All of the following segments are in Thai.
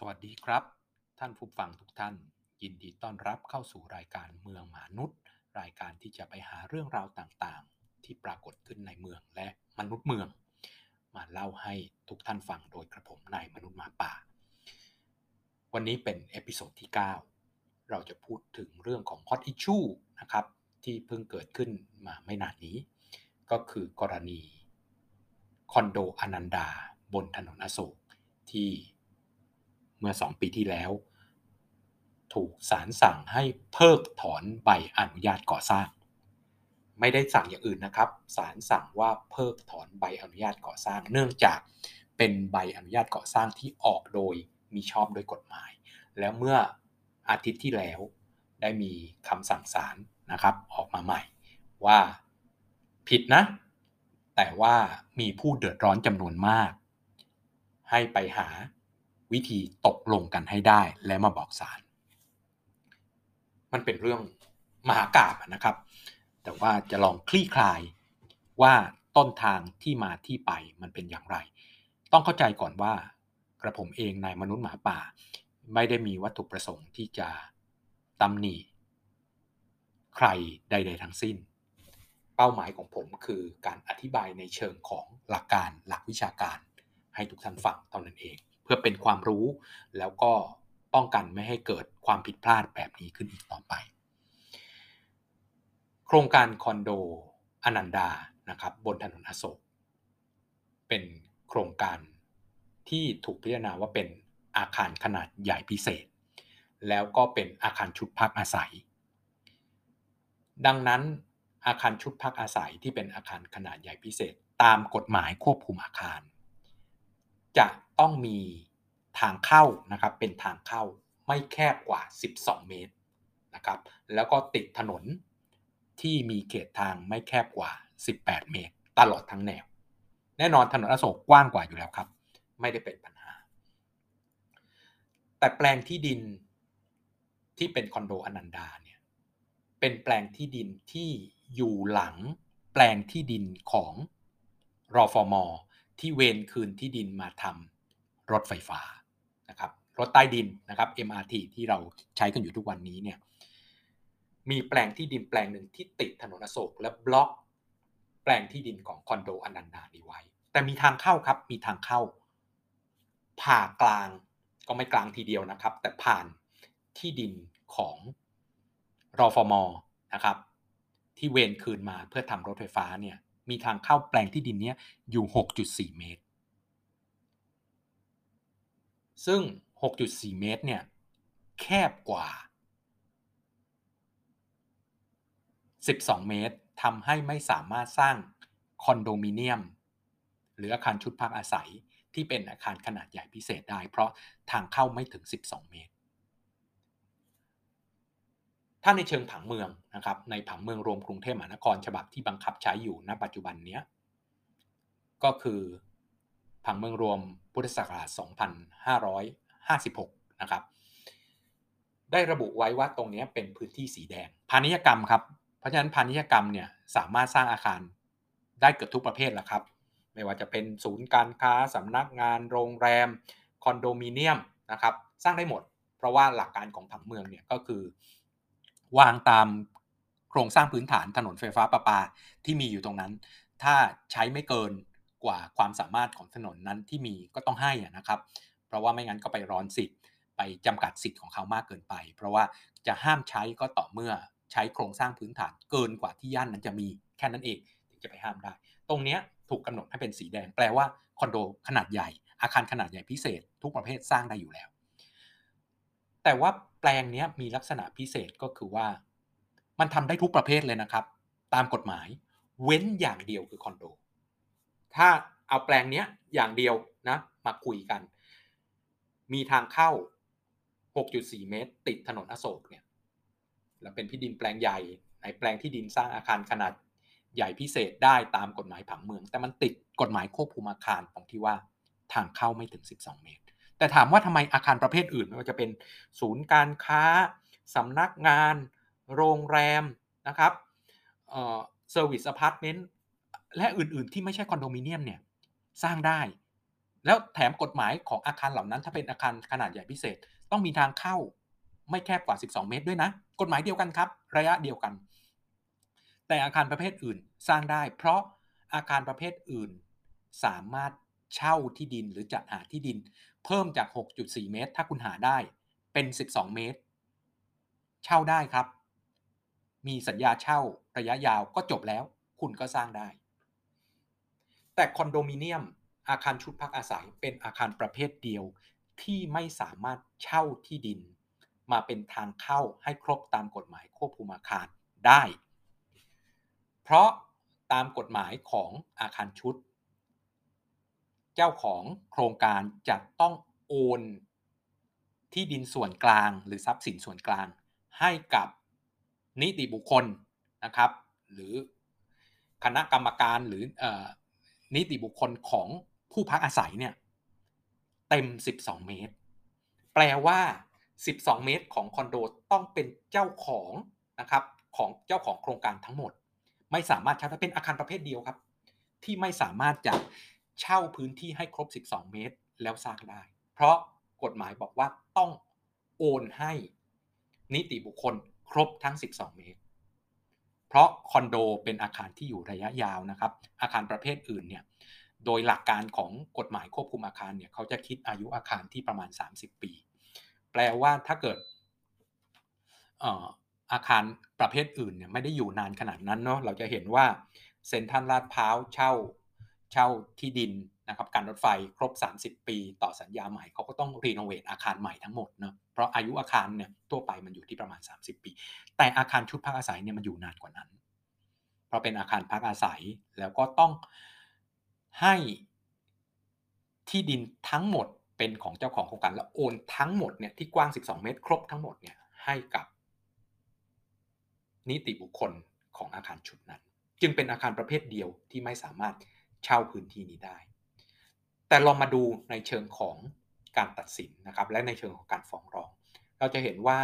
สวัสดีครับ ท่านผู้ฟังทุกท่าน ยินดีต้อนรับเข้าสู่รายการเมืองมนุษย์ รายการที่จะไปหาเรื่องราวต่างๆ ที่ปรากฏขึ้นในเมืองและมนุษย์เมือง มาเล่าให้ทุกท่านฟังโดยกระผมนายมนุษย์หมาป่า วันนี้เป็น episode ที่ 9 เราจะพูดถึงเรื่องของ hot issue นะครับที่เพิ่งเกิดขึ้นมาไม่นานนี้ ก็คือกรณีคอนโดอนันดาบนถนนอโศกที่ เมื่อ 2 ปีที่แล้ว ถูกศาลสั่งให้เพิกถอนใบอนุญาตก่อสร้าง ไม่ได้สั่งอย่างอื่นนะครับศาลสั่งว่าเพิกถอนใบอนุญาตก่อสร้าง เนื่องจากเป็นใบอนุญาตก่อสร้างที่ออกโดยมีชอบโดยกฎหมาย แล้วเมื่ออาทิตย์ที่แล้วได้มีคำสั่งศาลนะครับ ออกมาใหม่ ว่าผิดนะ แต่ว่ามีผู้เดือดร้อนจำนวนมาก ให้ไปหา วิธีตกลงกันให้ได้และมาบอกศาลมันเป็นเรื่องมหากาบนะครับ แต่ว่าจะลองคลี่คลายว่าต้นทางที่มาที่ไปมันเป็นอย่างไร ต้องเข้าใจก่อนว่ากระผมเองนายมนุษย์หมาป่า ไม่ได้มีวัตถุประสงค์ที่จะตำหนิใครใด ๆ ทั้งสิ้น เป้าหมายของผมคือการอธิบายในเชิงของหลักการหลักวิชาการให้ทุกท่านฟังเท่านั้นเอง พื่อเป็นความรู้ แล้วก็ป้องกันไม่ให้เกิดความผิดพลาดแบบนี้ขึ้นอีกต่อไป โครงการคอนโดอนันดานะครับบนถนนอโศกเป็นโครงการที่ถูกพิจารณาว่าเป็นอาคารขนาดใหญ่พิเศษ แล้วก็เป็นอาคารชุดพักอาศัย ดังนั้นอาคารชุดพักอาศัยที่เป็นอาคารขนาดใหญ่พิเศษ ตามกฎหมายควบคุมอาคาร จะต้องมีทางเข้านะครับเป็นทางเข้าไม่แคบกว่า 12 เมตรนะครับแล้วก็ติดถนนที่มีเขตทางไม่แคบกว่า 18 เมตร ตลอดทั้งแนว แน่นอนถนนอโศกกว้างกว่าอยู่แล้วครับ ไม่ได้เป็นปัญหา แต่แปลงที่ดินที่เป็นคอนโดอนันดาเนี่ยเป็นแปลงที่ดินที่อยู่หลังแปลงที่ดินของรอฟอมอ ที่เวนคืนที่ดินมาทำรถไฟฟ้านะครับรถใต้ดินนะครับ MRT ที่เราใช้กันอยู่ทุกวันนี้เนี่ยมีแปลงที่ดินแปลงหนึ่งที่ติดถนนอโศกและบล็อกแปลงที่ดินของคอนโดอนันดานี้ไว้ แต่มีทางเข้าครับมีทางเข้า ผ่ากลางก็ไม่กลางทีเดียวนะครับ แต่ผ่านที่ดินของรอฟมนะครับ ที่เวนคืนมาเพื่อทำรถไฟฟ้าเนี่ย มีทางเข้าแปลงที่ดินนี้อยู่ 6.4 เมตร ซึ่ง 6.4 เมตรเนี่ยแคบกว่า 12 เมตรทำให้ไม่สามารถสร้างคอนโดมิเนียม หรืออาคารชุดพักอาศัยที่เป็นอาคารขนาดใหญ่พิเศษได้ เพราะทางเข้าไม่ถึง 12 เมตร ถ้าในเชิงผังเมืองนะครับในผังเมืองรวมกรุงเทพมหานครฉบับที่บังคับใช้อยู่ณปัจจุบันนี้ก็คือผังเมืองรวมพุทธศักราช 2556 นะครับ ได้ระบุไว้ว่าตรงนี้เป็นพื้นที่สีแดง พาณิชยกรรมครับ เพราะฉะนั้นพาณิชยกรรมเนี่ยสามารถสร้างอาคารได้เกือบทุกประเภทแล้วครับ ไม่ว่าจะเป็นศูนย์การค้าสำนักงานโรงแรม คอนโดมิเนียมนะครับ สร้างได้หมด เพราะว่าหลักการของผังเมืองเนี่ยก็คือ วางตามโครงสร้างพื้นฐานถนนไฟฟ้าประปาที่มีอยู่ตรงนั้น ถ้าใช้ไม่เกินกว่าความสามารถของถนนนั้นที่มีก็ต้องให้นะครับ เพราะว่าไม่งั้นก็ไปร้อนสิทธิ์ไปจำกัดสิทธิ์ของเขามากเกินไป เพราะว่าจะห้ามใช้ก็ต่อเมื่อใช้โครงสร้างพื้นฐานเกินกว่าที่ย่านนั้นจะมีแค่นั้นเองถึงจะไปห้ามได้ ตรงนี้ถูกกำหนดให้เป็นสีแดง แปลว่าคอนโดขนาดใหญ่ อาคารขนาดใหญ่พิเศษ ทุกประเภทสร้างได้อยู่แล้ว แต่ว่า แปลงนี้มีลักษณะพิเศษก็คือว่า มันทำได้ทุกประเภทเลยนะครับ ตามกฎหมาย เว้นอย่างเดียวคือคอนโด ถ้าเอาแปลงนี้อย่างเดียวนะมาคุยกัน มีทางเข้า 6.4 เมตร ติดถนนอโศกเนี่ยแล้วเป็นที่ดินแปลงใหญ่ในแปลงที่ดินสร้างอาคารขนาดใหญ่พิเศษได้ตามกฎหมายผังเมือง แต่มันติดกฎหมายควบคุมอาคารตรงที่ว่าทางเข้าไม่ถึง 12 เมตร แต่ถามว่าทำไมอาคารประเภทอื่นไม่ว่าจะเป็นศูนย์การค้าสำนักงาน โรงแรมนะครับ service apartment และอื่นๆ ที่ไม่ใช่คอนโดมิเนียมเนี่ยสร้างได้ แล้วแถมกฎหมายของอาคารเหล่านั้น ถ้าเป็นอาคารขนาดใหญ่พิเศษ ต้องมีทางเข้าไม่แคบกว่า 12 เมตรด้วยนะ กฎหมายเดียวกันครับ ระยะเดียวกัน แต่อาคารประเภทอื่นสร้างได้ เพราะอาคารประเภทอื่นสามารถ เช่าที่ดินหรือจัดหาที่ดิน เพิ่มจาก 6.4 เมตร ถ้าคุณหาได้เป็น 12 เมตร เช่าได้ครับ มีสัญญาเช่าระยะยาวก็จบแล้ว คุณก็สร้างได้ แต่คอนโดมิเนียมอาคารชุดพักอาศัยเป็นอาคารประเภทเดียวที่ไม่สามารถเช่าที่ดิน มาเป็นทางเข้าให้ครบตามกฎหมายควบคุมอาคารได้ เพราะตามกฎหมายของอาคารชุด เจ้าของโครงการจะต้องโอนที่ดินส่วนกลางหรือทรัพย์สินส่วนกลาง ให้กับนิติบุคคลนะครับ หรือคณะกรรมการหรือนิติบุคคลของผู้พักอาศัยเนี่ยเต็ม 12 เมตร แปลว่า 12 เมตรของคอนโดต้องเป็นเจ้าของนะครับของเจ้าของโครงการทั้งหมด ไม่สามารถเช่าเป็นอาคารประเภทเดียวครับ ที่ไม่สามารถจะ เช่าพื้นที่ให้ครบ 12 เมตร แล้วสร้างได้ เพราะกฎหมายบอกว่าต้องโอนให้นิติบุคคลครบทั้ง 12 เมตร เพราะคอนโดเป็นอาคารที่อยู่ระยะยาวนะครับ อาคารประเภทอื่นเนี่ย โดยหลักการของกฎหมายควบคุมอาคารเนี่ยเขาจะคิดอายุอาคารที่ประมาณ 30 ปี แปลว่าถ้าเกิดอาคารประเภทอื่นเนี่ยไม่ได้อยู่นานขนาดนั้นเนาะ เราจะเห็นว่าเซ็นทรัลลาดพร้าวเช่า เช่าที่ดินนะครับการรถไฟครบ 30 ปี ต่อสัญญาใหม่เขาก็ต้องรีโนเวทอาคารใหม่ทั้งหมดเนาะเพราะอายุอาคารเนี่ยทั่วไปมันอยู่ที่ประมาณ 30 ปี แต่อาคารชุดพักอาศัยเนี่ยมันอยู่นานกว่านั้น เพราะเป็นอาคารพักอาศัยแล้วก็ต้องให้ที่ดินทั้งหมดเป็นของเจ้าของโครงการแล้วโอนทั้งหมดเนี่ยที่กว้าง 12 เมตร ครบทั้งหมดเนี่ยให้กับ นิติบุคคลของอาคารชุดนั้น จึงเป็นอาคารประเภทเดียวที่ไม่สามารถ เช่าพื้นที่นี้ได้ แต่ลองมาดูในเชิงของการตัดสินนะครับ และในเชิงของการฟ้องร้อง เราจะเห็นว่า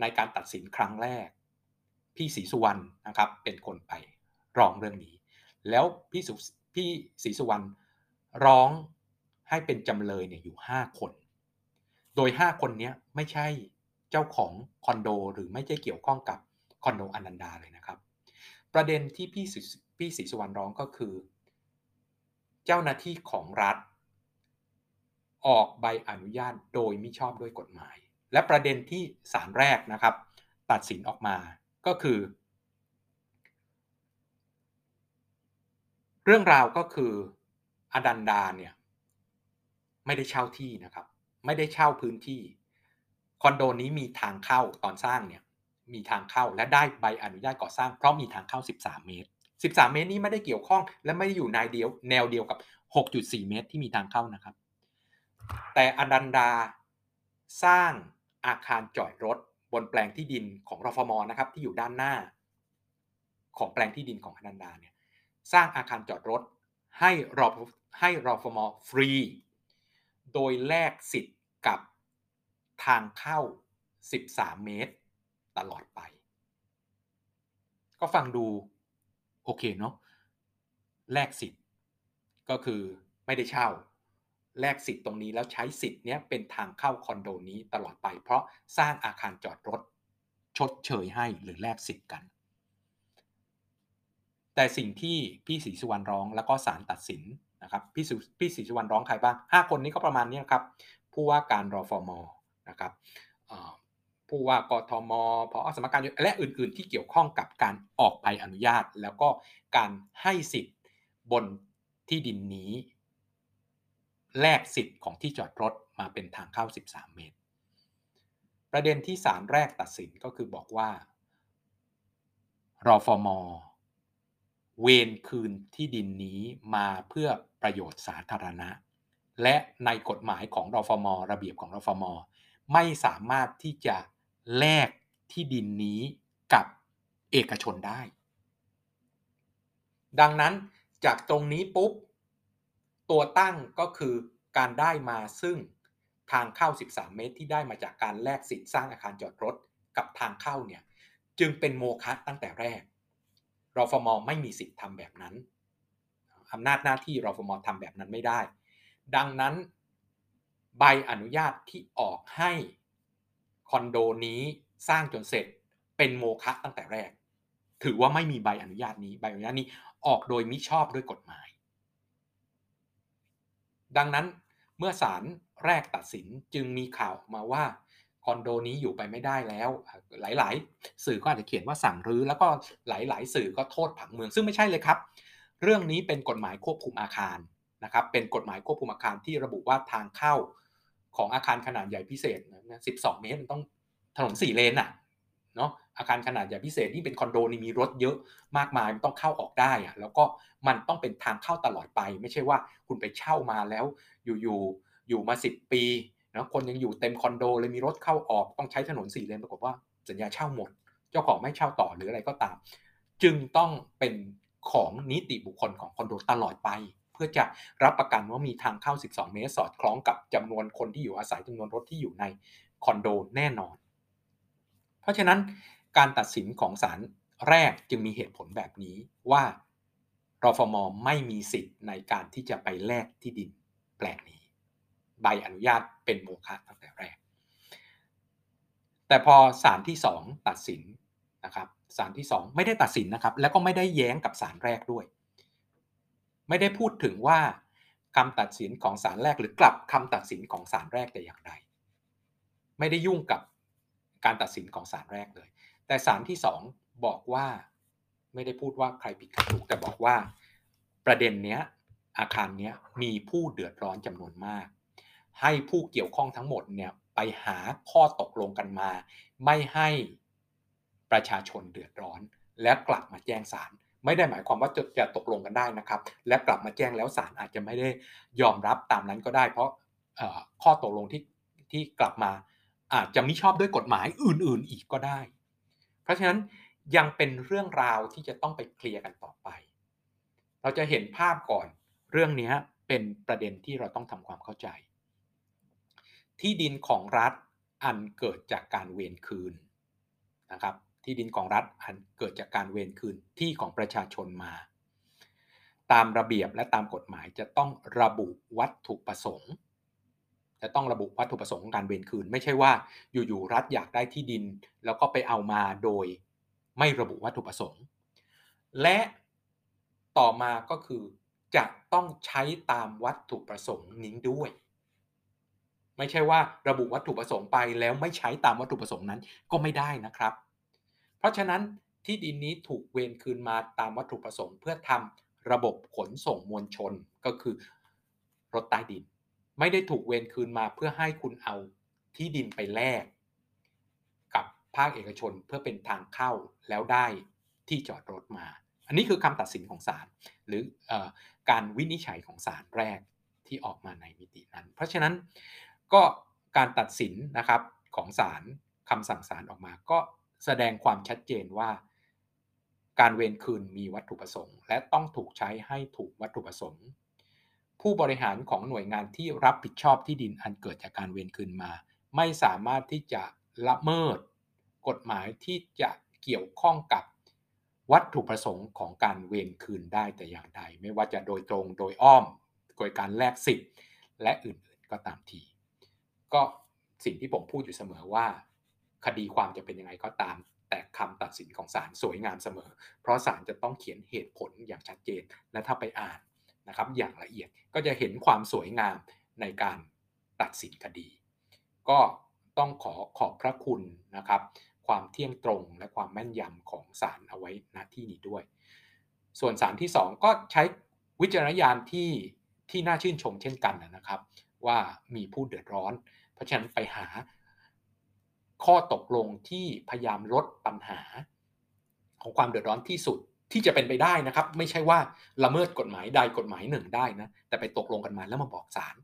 ในการตัดสินครั้งแรก พี่ศรีสุวรรณนะครับ เป็นคนไปร้องเรื่องนี้ แล้วพี่สุพี่ศรีสุวรรณร้องให้เป็นจำเลยเนี่ยอยู่ 5 คน โดย 5 คนนี้ไม่ใช่เจ้าของคอนโด หรือไม่ใช่เกี่ยวข้องกับคอนโดอนันดาเลยนะครับ ประเด็นที่พี่พี่ศรีสุวรรณร้องก็คือ เจ้าหน้าที่ของรัฐ ออกใบอนุญาตโดยมิชอบด้วยกฎหมาย และประเด็นที่ศาลแรกนะครับ ตัดสินออกมาก็คือ เรื่องราวก็คืออดันดาเนี่ยไม่ได้เช่าที่นะครับ ไม่ได้เช่าพื้นที่คอนโดนี้มีทางเข้าตอนสร้างเนี่ยมีทางเข้าและได้ใบอนุญาตก่อสร้างเพราะมีทางเข้า 13 เมตร 13 เมตรนี้ไม่ได้เกี่ยวข้องและไม่ได้อยู่ในเดียวแนวเดียวกับ 6.4 เมตรที่มีทางเข้านะครับ แต่อนันดาสร้างอาคารจอดรถบนแปลงที่ดินของรฟมนะครับที่อยู่ด้านหน้า ของแปลงที่ดินของอนันดาเนี่ยสร้างอาคารจอดรถให้รอให้รฟมฟรี โดยแลกสิทธิ์กับทางเข้า 13 เมตร ตลอดไป ก็ฟังดู โอเคเนาะแลกสิทธิ์ก็คือไม่ได้เช่าแลกสิทธิ์ตรงนี้แล้วใช้สิทธิ์เนี้ยเป็นทางเข้าคอนโดนี้ตลอดไป เพราะสร้างอาคารจอดรถชดเชยให้หรือแลกสิทธิ์กัน แต่สิ่งที่พี่ศรีสุวรรณร้องแล้วก็ศาลตัดสินนะครับพี่พี่ศรีสุวรรณร้องใครบ้าง 5 คนนี้ก็ประมาณนี้นครับผู้ว่าการรอฟอร์มนะครับ ผู้ว่ากทมพอสมการและอื่นๆ ที่เกี่ยวข้องกับการออกใบอนุญาต แล้วก็การให้สิทธิ์บนที่ดินนี้ แลกสิทธิ์ของที่จอดรถมาเป็นทางเข้า 13 เมตร ประเด็นที่ศาลแรกตัดสินก็คือบอกว่ารอฟอมอเวนคืนที่ดินนี้มาเพื่อประโยชน์สาธารณะ และในกฎหมายของรอฟอมอระเบียบของรอฟอมอไม่สามารถที่จะ แลกที่ดินนี้กับเอกชนได้ ดังนั้นจากตรงนี้ปุ๊บ ตัวตั้งก็คือการได้มาซึ่งทางเข้า 13 เมตรที่ได้มาจากการแลกสิทธิ์สร้างอาคารจอดรถกับทางเข้าเนี่ยจึงเป็นโมฆะตั้งแต่แรกรอฟมไม่มีสิทธิ์ทำแบบนั้นอำนาจหน้าที่รอฟมทำแบบนั้นไม่ได้ ดังนั้นใบอนุญาตที่ออกให้ คอนโดนี้สร้างจนเสร็จเป็นโมฆะตั้งแต่แรก ถือว่าไม่มีใบอนุญาตนี้ใบอนุญาตนี้ออกโดยมิชอบด้วยกฎหมาย ดังนั้นเมื่อศาลแรกตัดสินจึงมีข่าวมาว่าคอนโดนี้อยู่ไปไม่ได้แล้ว หลายๆ สื่อก็อาจจะเขียนว่าสั่งรื้อแล้วก็หลายๆ สื่อก็โทษผังเมือง ซึ่งไม่ใช่เลยครับ เรื่องนี้เป็นกฎหมายควบคุมอาคารนะครับ เป็นกฎหมายควบคุมอาคารที่ระบุว่าทางเข้า ของอาคารขนาดใหญ่พิเศษนะ12เมตรมันต้องถนน4เลนอะเนาะอาคารขนาดใหญ่พิเศษที่เป็นคอนโดนี่มีรถเยอะมากมายมันต้องเข้าออกได้อะแล้วก็มันต้องเป็นทางเข้าตลอดไป ไม่ใช่ว่าคุณไปเช่ามาแล้วอยู่ๆอยู่มา10ปีนะคนยังอยู่เต็มคอนโดเลยมีรถเข้าออกต้องใช้ถนนสี่เลนปรากฏว่าสัญญาเช่าหมด เจ้าของไม่เช่าต่อหรืออะไรก็ตาม จึงต้องเป็นของนิติบุคคลของคอนโดตลอดไป เพื่อจะรับประกันว่ามีทางเข้า 12 เมตร สอดคล้องกับจำนวนคนที่อยู่อาศัยจำนวนรถที่อยู่ในคอนโดแน่นอน เพราะฉะนั้นการตัดสินของศาลแรกจึงมีเหตุผลแบบนี้ว่ารฟมไม่มีสิทธิ์ในการที่จะไปแลกที่ดินแปลงนี้ ใบอนุญาตเป็นโมฆะตั้งแต่แรก แต่พอศาลที่ 2 ตัดสินนะครับศาลที่ 2 ไม่ได้ตัดสินนะครับ แล้วก็ไม่ได้แย้งกับศาลแรกด้วย ไม่ได้พูดถึงว่าคำตัดสินของศาลแรกหรือกลับคำตัดสินของศาลแรกแต่อย่างใดไม่ได้ยุ่งกับการตัดสินของศาลแรกเลย แต่ศาลที่2บอกว่าไม่ได้พูดว่าใครผิดใครถูกแต่บอกว่า ประเด็นเนี้ยอาคารเนี้ยมีผู้เดือดร้อนจำนวนมาก ให้ผู้เกี่ยวข้องทั้งหมดเนี่ยไปหาข้อตกลงกันมา ไม่ให้ประชาชนเดือดร้อน และกลับมาแจ้งศาล ไม่ได้หมายความว่าจะจะตกลงกันได้นะครับ และกลับมาแจ้งแล้วศาลอาจจะไม่ได้ยอมรับตามนั้นก็ได้ เพราะข้อตกลงที่ที่กลับมาอาจจะไม่ชอบด้วยกฎหมายอื่น ๆ อีกก็ได้ เพราะฉะนั้นยังเป็นเรื่องราวที่จะต้องไปเคลียร์กันต่อไป เราจะเห็นภาพก่อนเรื่องนี้เป็นประเด็นที่เราต้องทำความเข้าใจ ที่ดินของรัฐอันเกิดจากการเวรคืนนะครับ ที่ดินของรัฐอันเกิดจากการเวรคืนที่ของประชาชนมา ตามระเบียบและตามกฎหมายจะต้องระบุวัตถุประสงค์ จะต้องระบุวัตถุประสงค์ของการเวรคืน ไม่ใช่ว่าอยู่ๆรัฐอยากได้ที่ดิน แล้วก็ไปเอามาโดยไม่ระบุวัตถุประสงค์ และต่อมาก็คือจะต้องใช้ตามวัตถุประสงค์นี้ด้วย ไม่ใช่ว่าระบุวัตถุประสงค์ไปแล้วไม่ใช้ตามวัตถุประสงค์นั้นก็ไม่ได้นะครับ เพราะฉะนั้นที่ดินนี้ถูกเวนคืนมาตามวัตถุประสงค์ เพื่อทำระบบขนส่งมวลชนก็คือรถใต้ดิน ไม่ได้ถูกเวนคืนมาเพื่อให้คุณเอาที่ดินไปแลกกับภาคเอกชนเพื่อเป็นทางเข้าแล้วได้ที่จอดรถมา อันนี้คือคำตัดสินของศาลหรืออการวินิจฉัยของศาลแรกที่ออกมาในมิตินั้น เพราะฉะนั้นก็การตัดสินนะครับของศาลคำสั่งศาลออกมาก็ แสดงความชัดเจนว่า การเวรคืนมีวัตถุประสงค์ และต้องถูกใช้ให้ถูกวัตถุประสงค์ ผู้บริหารของหน่วยงานที่รับผิดชอบที่ดินอันเกิดจากการเวรคืนมา ไม่สามารถที่จะละเมิด กฎหมายที่จะเกี่ยวข้องกับวัตถุประสงค์ของการเวรคืนได้แต่อย่างใด ไม่ว่าจะโดยตรงโดยอ้อมโดยการแลกสิทธิ์และอื่นๆก็ตามที ก็สิ่งที่ผมพูดอยู่เสมอว่า คดีความจะเป็นยังไงก็ตาม แต่คำตัดสินของศาลสวยงามเสมอ เพราะศาลจะต้องเขียนเหตุผลอย่างชัดเจน และถ้าไปอ่านนะครับ อย่างละเอียดก็จะเห็นความสวยงามในการตัดสินคดี ก็ต้องขอขอบพระคุณนะครับ ความเที่ยงตรงและความแม่นยำของศาลเอาไว้ณที่นี้ด้วย ส่วนศาลที่ 2 ก็ใช้วิจารณญาณที่ที่น่าชื่นชมเช่นกันนะครับ ว่ามีผู้เดือดร้อน เพราะฉะนั้นไปหา ข้อตกลงที่พยายามลดปัญหา ของความเดือดร้อนที่สุดที่จะเป็นไปได้นะครับ ไม่ใช่ว่าละเมิดกฎหมายใดกฎหมายหนึ่งได้นะแต่ไปตกลงกันมาแล้วมาบอกศาล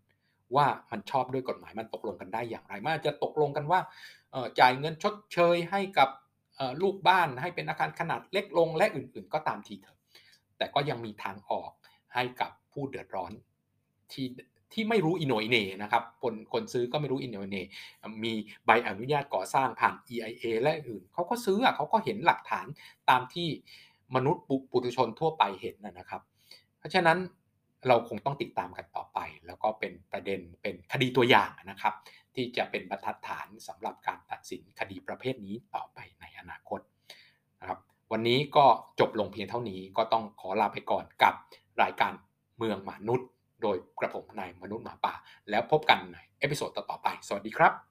ว่ามันชอบด้วยกฎหมายมันตกลงกันได้อย่างไรมันจะตกลงกันว่าจ่ายเงินชดเชยให้กับลูกบ้านให้เป็นอาคารขนาดเล็กลงและอื่นๆ ก็ตามทีเถอะแต่ก็ยังมีทางออกให้กับผู้เดือดร้อนที่ ที่ไม่รู้อิโหน่อิเหน่นะครับคนคนซื้อก็ไม่รู้อิโหน่อิเหน่มีใบอนุญาตก่อสร้างผ่าน EIA และอื่นเขาก็ซื้อเขาก็เห็นหลักฐานตามที่มนุษย์ปุถุชนทั่วไปเห็นนะครับ เพราะฉะนั้นเราคงต้องติดตามกันต่อไป แล้วก็เป็นประเด็นเป็นคดีตัวอย่างนะครับ ที่จะเป็นบรรทัดฐานสำหรับการตัดสินคดีประเภทนี้ต่อไปในอนาคตนะครับวันนี้ก็จบลงเพียงเท่านี้ก็ต้องขอลาไปก่อนกับรายการเมืองมนุษย์ โดยกระผมนายมนุษย์หมาป่า แล้วพบกันใน episode ต่อๆไป สวัสดีครับ